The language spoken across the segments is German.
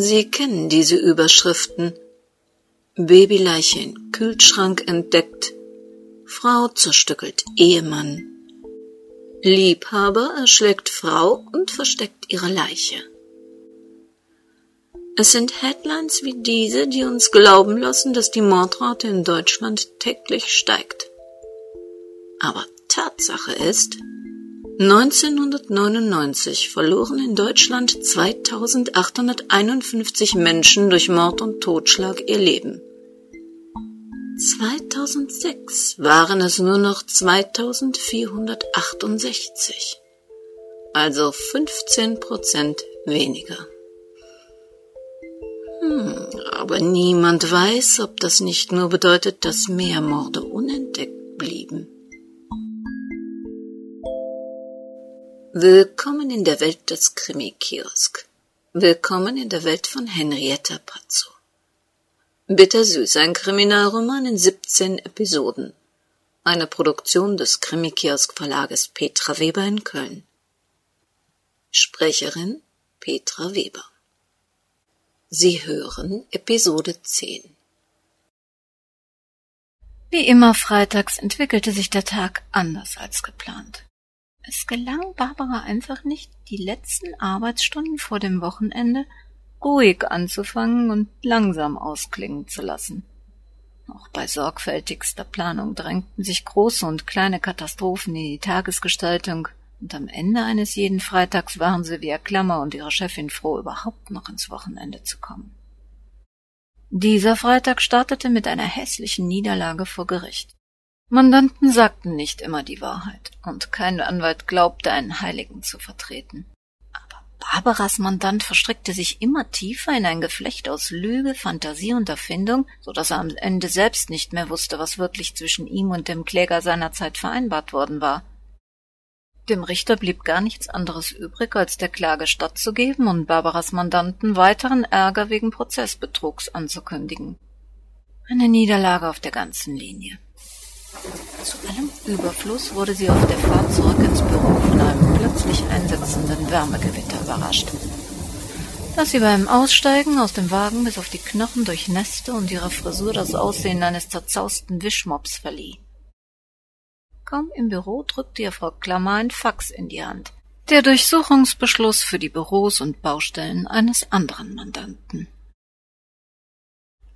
Sie kennen diese Überschriften. Babyleiche in Kühlschrank entdeckt. Frau zerstückelt Ehemann. Liebhaber erschlägt Frau und versteckt ihre Leiche. Es sind Headlines wie diese, die uns glauben lassen, dass die Mordrate in Deutschland täglich steigt. Aber Tatsache ist, 1999 verloren in Deutschland 2851 Menschen durch Mord und Totschlag ihr Leben. 2006 waren es nur noch 2468, also 15 Prozent weniger. Hm, aber niemand weiß, ob das nicht nur bedeutet, dass mehr Morde unentdeckt blieben. Willkommen in der Welt des Krimi-Kiosk. Willkommen in der Welt von Henrietta Pazzo. Bittersüß, ein Kriminalroman in 17 Episoden. Eine Produktion des Krimi-Kiosk Verlages Petra Weber in Köln. Sprecherin Petra Weber. Sie hören Episode 10. Wie immer freitags entwickelte sich der Tag anders als geplant. Es gelang Barbara einfach nicht, die letzten Arbeitsstunden vor dem Wochenende ruhig anzufangen und langsam ausklingen zu lassen. Auch bei sorgfältigster Planung drängten sich große und kleine Katastrophen in die Tagesgestaltung, und am Ende eines jeden Freitags waren Sylvia Klammer und ihre Chefin froh, überhaupt noch ins Wochenende zu kommen. Dieser Freitag startete mit einer hässlichen Niederlage vor Gericht. Mandanten sagten nicht immer die Wahrheit, und kein Anwalt glaubte, einen Heiligen zu vertreten. Aber Barbaras Mandant verstrickte sich immer tiefer in ein Geflecht aus Lüge, Fantasie und Erfindung, so dass er am Ende selbst nicht mehr wusste, was wirklich zwischen ihm und dem Kläger seinerzeit vereinbart worden war. Dem Richter blieb gar nichts anderes übrig, als der Klage stattzugeben und Barbaras Mandanten weiteren Ärger wegen Prozessbetrugs anzukündigen. Eine Niederlage auf der ganzen Linie. Zu allem Überfluss wurde sie auf der Fahrt zurück ins Büro von einem plötzlich einsetzenden Wärmegewitter überrascht, das sie beim Aussteigen aus dem Wagen bis auf die Knochen durchnässte und ihrer Frisur das Aussehen eines zerzausten Wischmops verlieh. Kaum im Büro drückte ihr Frau Klammer ein Fax in die Hand. Der Durchsuchungsbeschluss für die Büros und Baustellen eines anderen Mandanten.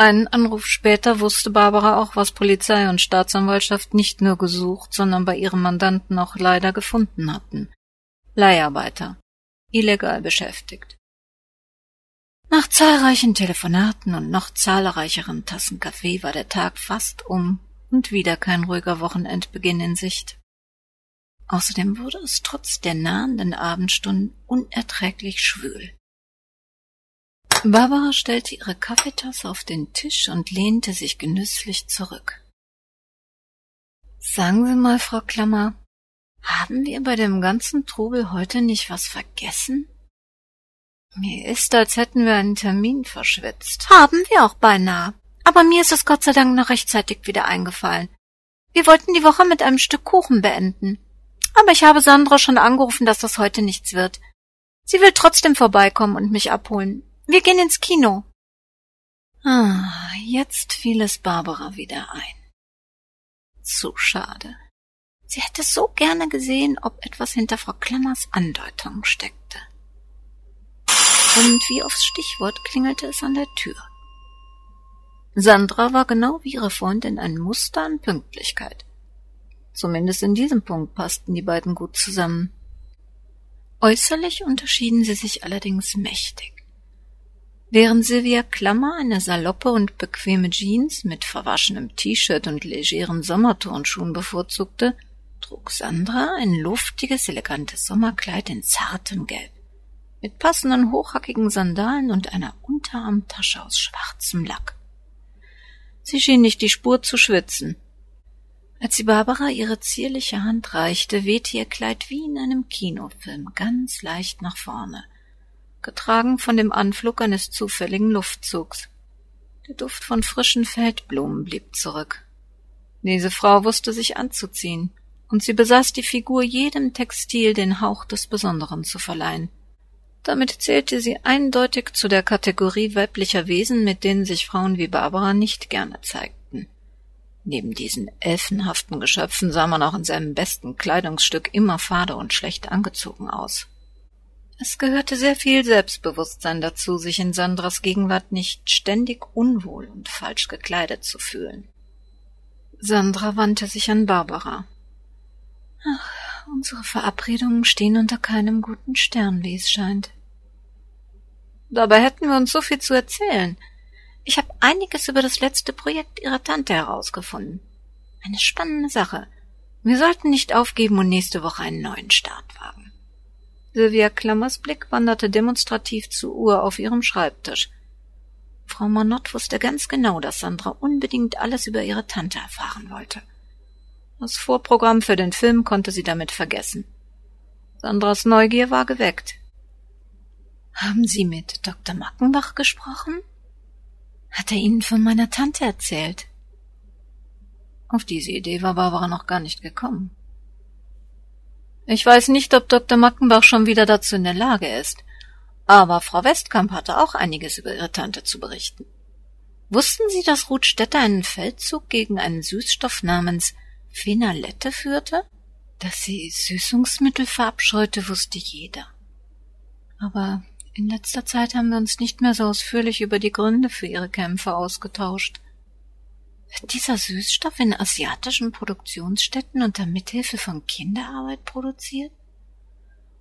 Einen Anruf später wusste Barbara auch, was Polizei und Staatsanwaltschaft nicht nur gesucht, sondern bei ihrem Mandanten auch leider gefunden hatten. Leiharbeiter. Illegal beschäftigt. Nach zahlreichen Telefonaten und noch zahlreicheren Tassen Kaffee war der Tag fast um und wieder kein ruhiger Wochenendbeginn in Sicht. Außerdem wurde es trotz der nahenden Abendstunden unerträglich schwül. Barbara stellte ihre Kaffeetasse auf den Tisch und lehnte sich genüsslich zurück. Sagen Sie mal, Frau Klammer, haben wir bei dem ganzen Trubel heute nicht was vergessen? Mir ist, als hätten wir einen Termin verschwitzt. Haben wir auch beinahe. Aber mir ist es Gott sei Dank noch rechtzeitig wieder eingefallen. Wir wollten die Woche mit einem Stück Kuchen beenden. Aber ich habe Sandra schon angerufen, dass das heute nichts wird. Sie will trotzdem vorbeikommen und mich abholen. Wir gehen ins Kino. Ah, jetzt fiel es Barbara wieder ein. Zu schade. Sie hätte so gerne gesehen, ob etwas hinter Frau Klammers Andeutung steckte. Und wie aufs Stichwort klingelte es an der Tür. Sandra war genau wie ihre Freundin ein Muster an Pünktlichkeit. Zumindest in diesem Punkt passten die beiden gut zusammen. Äußerlich unterschieden sie sich allerdings mächtig. Während Sylvia Klammer eine saloppe und bequeme Jeans mit verwaschenem T-Shirt und legeren Sommerturnschuhen bevorzugte, trug Sandra ein luftiges, elegantes Sommerkleid in zartem Gelb, mit passenden hochhackigen Sandalen und einer Unterarmtasche aus schwarzem Lack. Sie schien nicht die Spur zu schwitzen. Als sie Barbara ihre zierliche Hand reichte, wehte ihr Kleid wie in einem Kinofilm ganz leicht nach vorne – getragen von dem Anflug eines zufälligen Luftzugs. Der Duft von frischen Feldblumen blieb zurück. Diese Frau wusste sich anzuziehen, und sie besaß die Figur jedem Textil den Hauch des Besonderen zu verleihen. Damit zählte sie eindeutig zu der Kategorie weiblicher Wesen, mit denen sich Frauen wie Barbara nicht gerne zeigten. Neben diesen elfenhaften Geschöpfen sah man auch in seinem besten Kleidungsstück immer fade und schlecht angezogen aus. Es gehörte sehr viel Selbstbewusstsein dazu, sich in Sandras Gegenwart nicht ständig unwohl und falsch gekleidet zu fühlen. Sandra wandte sich an Barbara. Ach, unsere Verabredungen stehen unter keinem guten Stern, wie es scheint. Dabei hätten wir uns so viel zu erzählen. Ich habe einiges über das letzte Projekt Ihrer Tante herausgefunden. Eine spannende Sache. Wir sollten nicht aufgeben und nächste Woche einen neuen Start wagen. Sylvia Klammers Blick wanderte demonstrativ zur Uhr auf ihrem Schreibtisch. Frau Monott wusste ganz genau, dass Sandra unbedingt alles über ihre Tante erfahren wollte. Das Vorprogramm für den Film konnte sie damit vergessen. Sandras Neugier war geweckt. Haben Sie mit Dr. Mackenbach gesprochen? Hat er Ihnen von meiner Tante erzählt? Auf diese Idee war Barbara noch gar nicht gekommen. Ich weiß nicht, ob Dr. Mackenbach schon wieder dazu in der Lage ist, aber Frau Westkamp hatte auch einiges über ihre Tante zu berichten. Wussten Sie, dass Ruth Stetter einen Feldzug gegen einen Süßstoff namens Phenalette führte? Dass sie Süßungsmittel verabscheute, wusste jeder. Aber in letzter Zeit haben wir uns nicht mehr so ausführlich über die Gründe für ihre Kämpfe ausgetauscht. Wird dieser Süßstoff in asiatischen Produktionsstätten unter Mithilfe von Kinderarbeit produziert?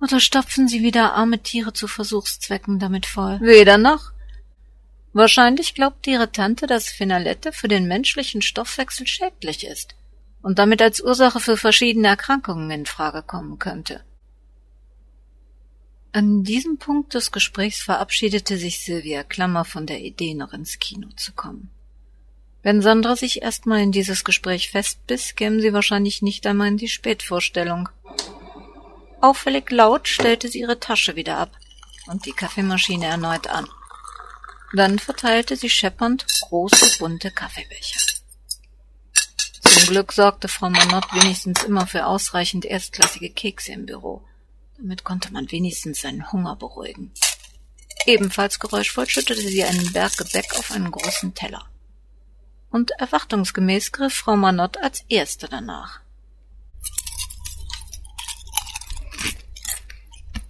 Oder stopfen sie wieder arme Tiere zu Versuchszwecken damit voll? Weder noch. Wahrscheinlich glaubt ihre Tante, dass Phenalette für den menschlichen Stoffwechsel schädlich ist und damit als Ursache für verschiedene Erkrankungen in Frage kommen könnte. An diesem Punkt des Gesprächs verabschiedete sich Sylvia Klammer von der Idee, noch ins Kino zu kommen. Wenn Sandra sich erstmal in dieses Gespräch festbiss, kämen sie wahrscheinlich nicht einmal in die Spätvorstellung. Auffällig laut stellte sie ihre Tasche wieder ab und die Kaffeemaschine erneut an. Dann verteilte sie scheppernd große bunte Kaffeebecher. Zum Glück sorgte Frau Monod wenigstens immer für ausreichend erstklassige Kekse im Büro. Damit konnte man wenigstens seinen Hunger beruhigen. Ebenfalls geräuschvoll schüttete sie einen Berg Gebäck auf einen großen Teller. Und erwartungsgemäß griff Frau Manott als Erste danach.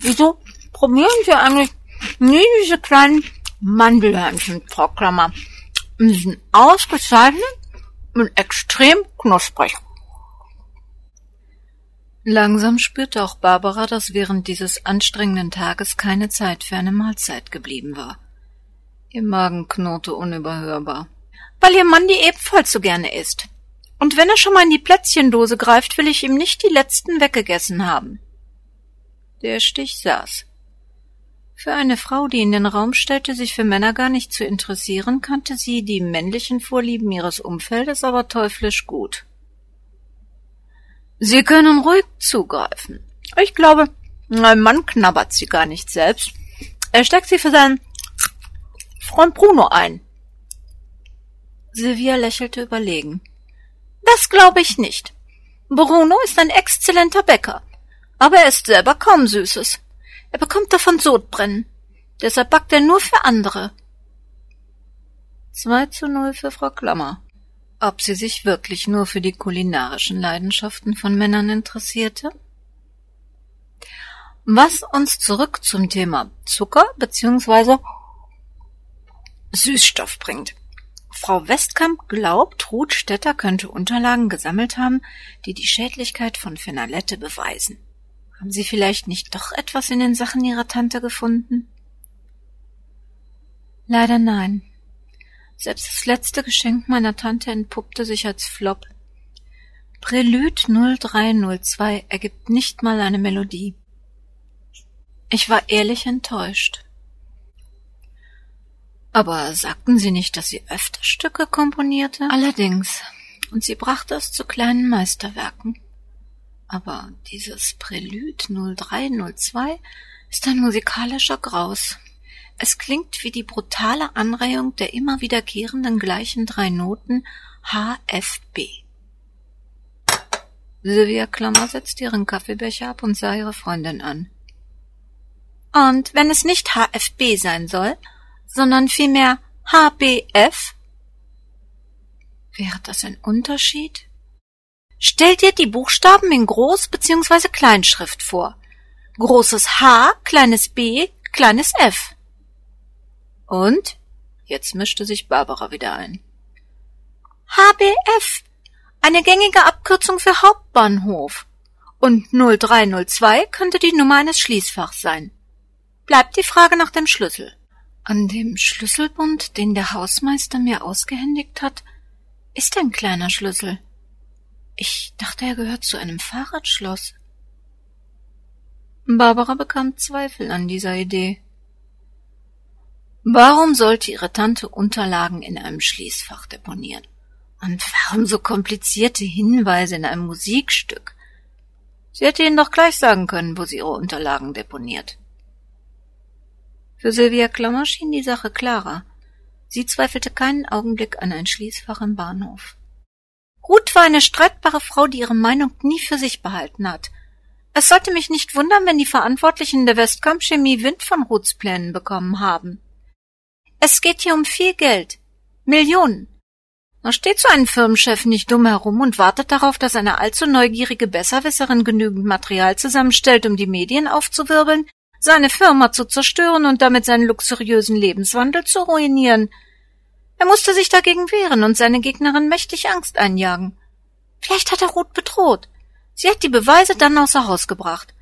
Wieso probieren Sie eigentlich nie diese kleinen Mandelhörnchen, Frau Klammer? Die sind ausgezeichnet und extrem knusprig. Langsam spürte auch Barbara, dass während dieses anstrengenden Tages keine Zeit für eine Mahlzeit geblieben war. Ihr Magen knurrte unüberhörbar. Weil ihr Mann die ebenfalls so gerne isst. Und wenn er schon mal in die Plätzchendose greift, will ich ihm nicht die letzten weggegessen haben. Der Stich saß. Für eine Frau, die in den Raum stellte, sich für Männer gar nicht zu interessieren, kannte sie die männlichen Vorlieben ihres Umfeldes aber teuflisch gut. Sie können ruhig zugreifen. Ich glaube, mein Mann knabbert sie gar nicht selbst. Er steckt sie für seinen Freund Bruno ein. Silvia lächelte überlegen. Das glaube ich nicht. Bruno ist ein exzellenter Bäcker, aber er isst selber kaum Süßes. Er bekommt davon Sodbrennen. Deshalb backt er nur für andere. Zwei zu null für Frau Klammer. Ob sie sich wirklich nur für die kulinarischen Leidenschaften von Männern interessierte? Was uns zurück zum Thema Zucker bzw. Süßstoff bringt. Frau Westkamp glaubt, Ruth Stetter könnte Unterlagen gesammelt haben, die die Schädlichkeit von Phenalette beweisen. Haben Sie vielleicht nicht doch etwas in den Sachen Ihrer Tante gefunden? Leider nein. Selbst das letzte Geschenk meiner Tante entpuppte sich als Flop. Prelude 0302 ergibt nicht mal eine Melodie. Ich war ehrlich enttäuscht. Aber sagten Sie nicht, dass sie öfter Stücke komponierte? Allerdings. Und sie brachte es zu kleinen Meisterwerken. Aber dieses Prelude 0302 ist ein musikalischer Graus. Es klingt wie die brutale Anreihung der immer wiederkehrenden gleichen drei Noten HFB. Sylvia Klammer setzte ihren Kaffeebecher ab und sah ihre Freundin an. Und wenn es nicht HFB sein soll, sondern vielmehr HBF? Wäre das ein Unterschied? Stell dir die Buchstaben in Groß- bzw. Kleinschrift vor. Großes H, kleines B, kleines F. Und? Jetzt mischte sich Barbara wieder ein. HBF, eine gängige Abkürzung für Hauptbahnhof. Und 0302 könnte die Nummer eines Schließfachs sein. Bleibt die Frage nach dem Schlüssel. An dem Schlüsselbund, den der Hausmeister mir ausgehändigt hat, ist ein kleiner Schlüssel. Ich dachte, er gehört zu einem Fahrradschloss. Barbara bekam Zweifel an dieser Idee. Warum sollte ihre Tante Unterlagen in einem Schließfach deponieren? Und warum so komplizierte Hinweise in einem Musikstück? Sie hätte ihnen doch gleich sagen können, wo sie ihre Unterlagen deponiert. Für Sylvia Klammer schien die Sache klarer. Sie zweifelte keinen Augenblick an ein Schließfach im Bahnhof. Ruth war eine streitbare Frau, die ihre Meinung nie für sich behalten hat. Es sollte mich nicht wundern, wenn die Verantwortlichen der Westkamp Chemie Wind von Ruths Plänen bekommen haben. Es geht hier um viel Geld. Millionen. Da steht so ein Firmenchef nicht dumm herum und wartet darauf, dass eine allzu neugierige Besserwisserin genügend Material zusammenstellt, um die Medien aufzuwirbeln, seine Firma zu zerstören und damit seinen luxuriösen Lebenswandel zu ruinieren. Er musste sich dagegen wehren und seine Gegnerin mächtig Angst einjagen. Vielleicht hat er Ruth bedroht. Sie hat die Beweise dann außer Haus gebracht.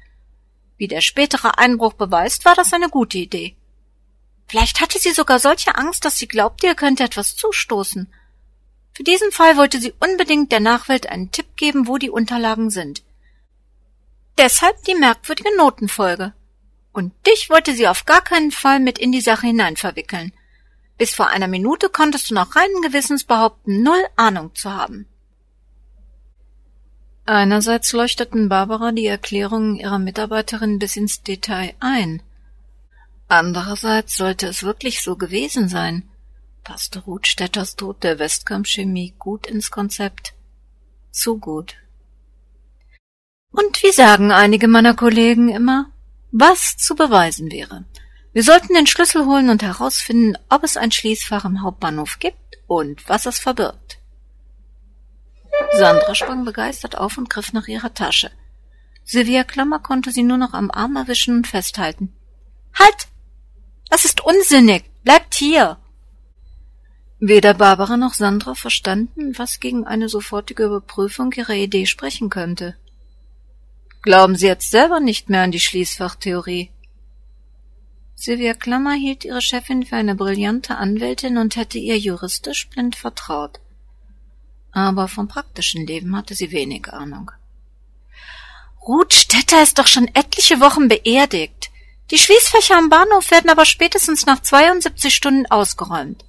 Wie der spätere Einbruch beweist, war das eine gute Idee. Vielleicht hatte sie sogar solche Angst, dass sie glaubte, ihr könnte etwas zustoßen. Für diesen Fall wollte sie unbedingt der Nachwelt einen Tipp geben, wo die Unterlagen sind. Deshalb die merkwürdige Notenfolge. Und dich wollte sie auf gar keinen Fall mit in die Sache hinein verwickeln. Bis vor einer Minute konntest du noch reinen Gewissens behaupten, null Ahnung zu haben. Einerseits leuchteten Barbara die Erklärungen ihrer Mitarbeiterin bis ins Detail ein. Andererseits sollte es wirklich so gewesen sein, passte Ruth Stetters Tod der Westkamp Chemie gut ins Konzept. Zu gut. Und wie sagen einige meiner Kollegen immer, was zu beweisen wäre. Wir sollten den Schlüssel holen und herausfinden, ob es ein Schließfach im Hauptbahnhof gibt und was es verbirgt. Sandra sprang begeistert auf und griff nach ihrer Tasche. Sylvia Klammer konnte sie nur noch am Arm erwischen und festhalten. Halt! Das ist unsinnig! Bleibt hier! Weder Barbara noch Sandra verstanden, was gegen eine sofortige Überprüfung ihrer Idee sprechen könnte. Glauben Sie jetzt selber nicht mehr an die Schließfachtheorie? Sylvia Klammer hielt ihre Chefin für eine brillante Anwältin und hätte ihr juristisch blind vertraut. Aber vom praktischen Leben hatte sie wenig Ahnung. Ruth Stetter ist doch schon etliche Wochen beerdigt. Die Schließfächer am Bahnhof werden aber spätestens nach 72 Stunden ausgeräumt.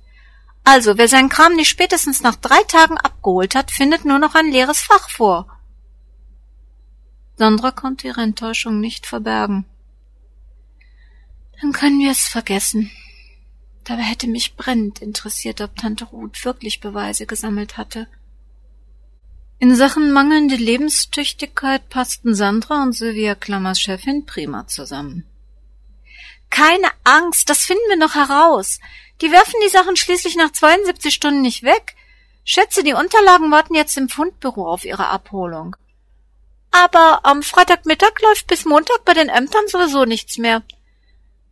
Also, wer seinen Kram nicht spätestens nach drei Tagen abgeholt hat, findet nur noch ein leeres Fach vor. Sandra konnte ihre Enttäuschung nicht verbergen. Dann können wir es vergessen. Dabei hätte mich brennend interessiert, ob Tante Ruth wirklich Beweise gesammelt hatte. In Sachen mangelnde Lebenstüchtigkeit passten Sandra und Sylvia Klammers Chefin prima zusammen. Keine Angst, das finden wir noch heraus. Die werfen die Sachen schließlich nach 72 Stunden nicht weg. Schätze, die Unterlagen warten jetzt im Fundbüro auf ihre Abholung. Aber am Freitagmittag läuft bis Montag bei den Ämtern sowieso nichts mehr.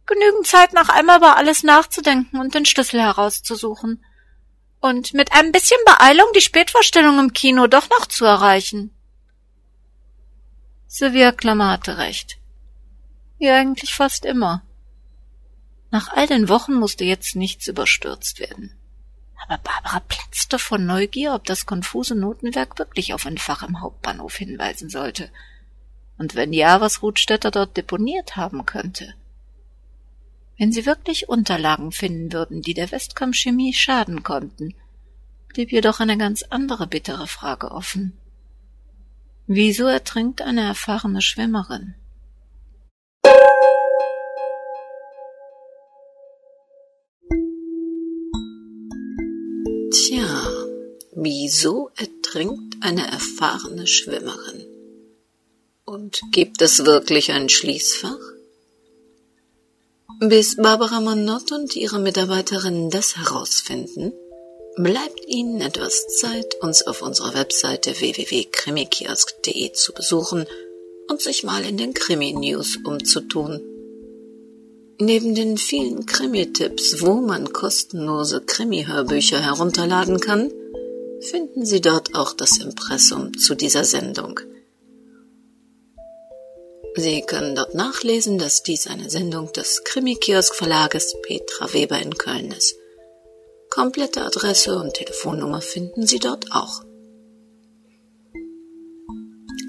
Genügend Zeit, nach einmal über alles nachzudenken und den Schlüssel herauszusuchen. Und mit ein bisschen Beeilung die Spätvorstellung im Kino doch noch zu erreichen. Sylvia Klammer hatte recht. Wie eigentlich fast immer. Nach all den Wochen musste jetzt nichts überstürzt werden. Aber Barbara platzte vor Neugier, ob das konfuse Notenwerk wirklich auf ein Fach im Hauptbahnhof hinweisen sollte. Und wenn ja, was Ruthstädter dort deponiert haben könnte. Wenn sie wirklich Unterlagen finden würden, die der Westcom Chemie schaden konnten, blieb jedoch eine ganz andere bittere Frage offen. Wieso ertrinkt eine erfahrene Schwimmerin? Tja, wieso ertrinkt eine erfahrene Schwimmerin? Und gibt es wirklich ein Schließfach? Bis Barbara Monod und ihre Mitarbeiterinnen das herausfinden, bleibt Ihnen etwas Zeit, uns auf unserer Webseite www.krimikiosk.de zu besuchen und sich mal in den Krimi-News umzutun. Neben den vielen Krimi-Tipps, wo man kostenlose Krimi-Hörbücher herunterladen kann, finden Sie dort auch das Impressum zu dieser Sendung. Sie können dort nachlesen, dass dies eine Sendung des Krimi-Kiosk-Verlages Petra Weber in Köln ist. Komplette Adresse und Telefonnummer finden Sie dort auch.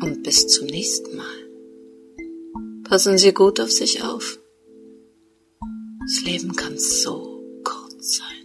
Und bis zum nächsten Mal. Passen Sie gut auf sich auf. Das Leben kann so kurz sein.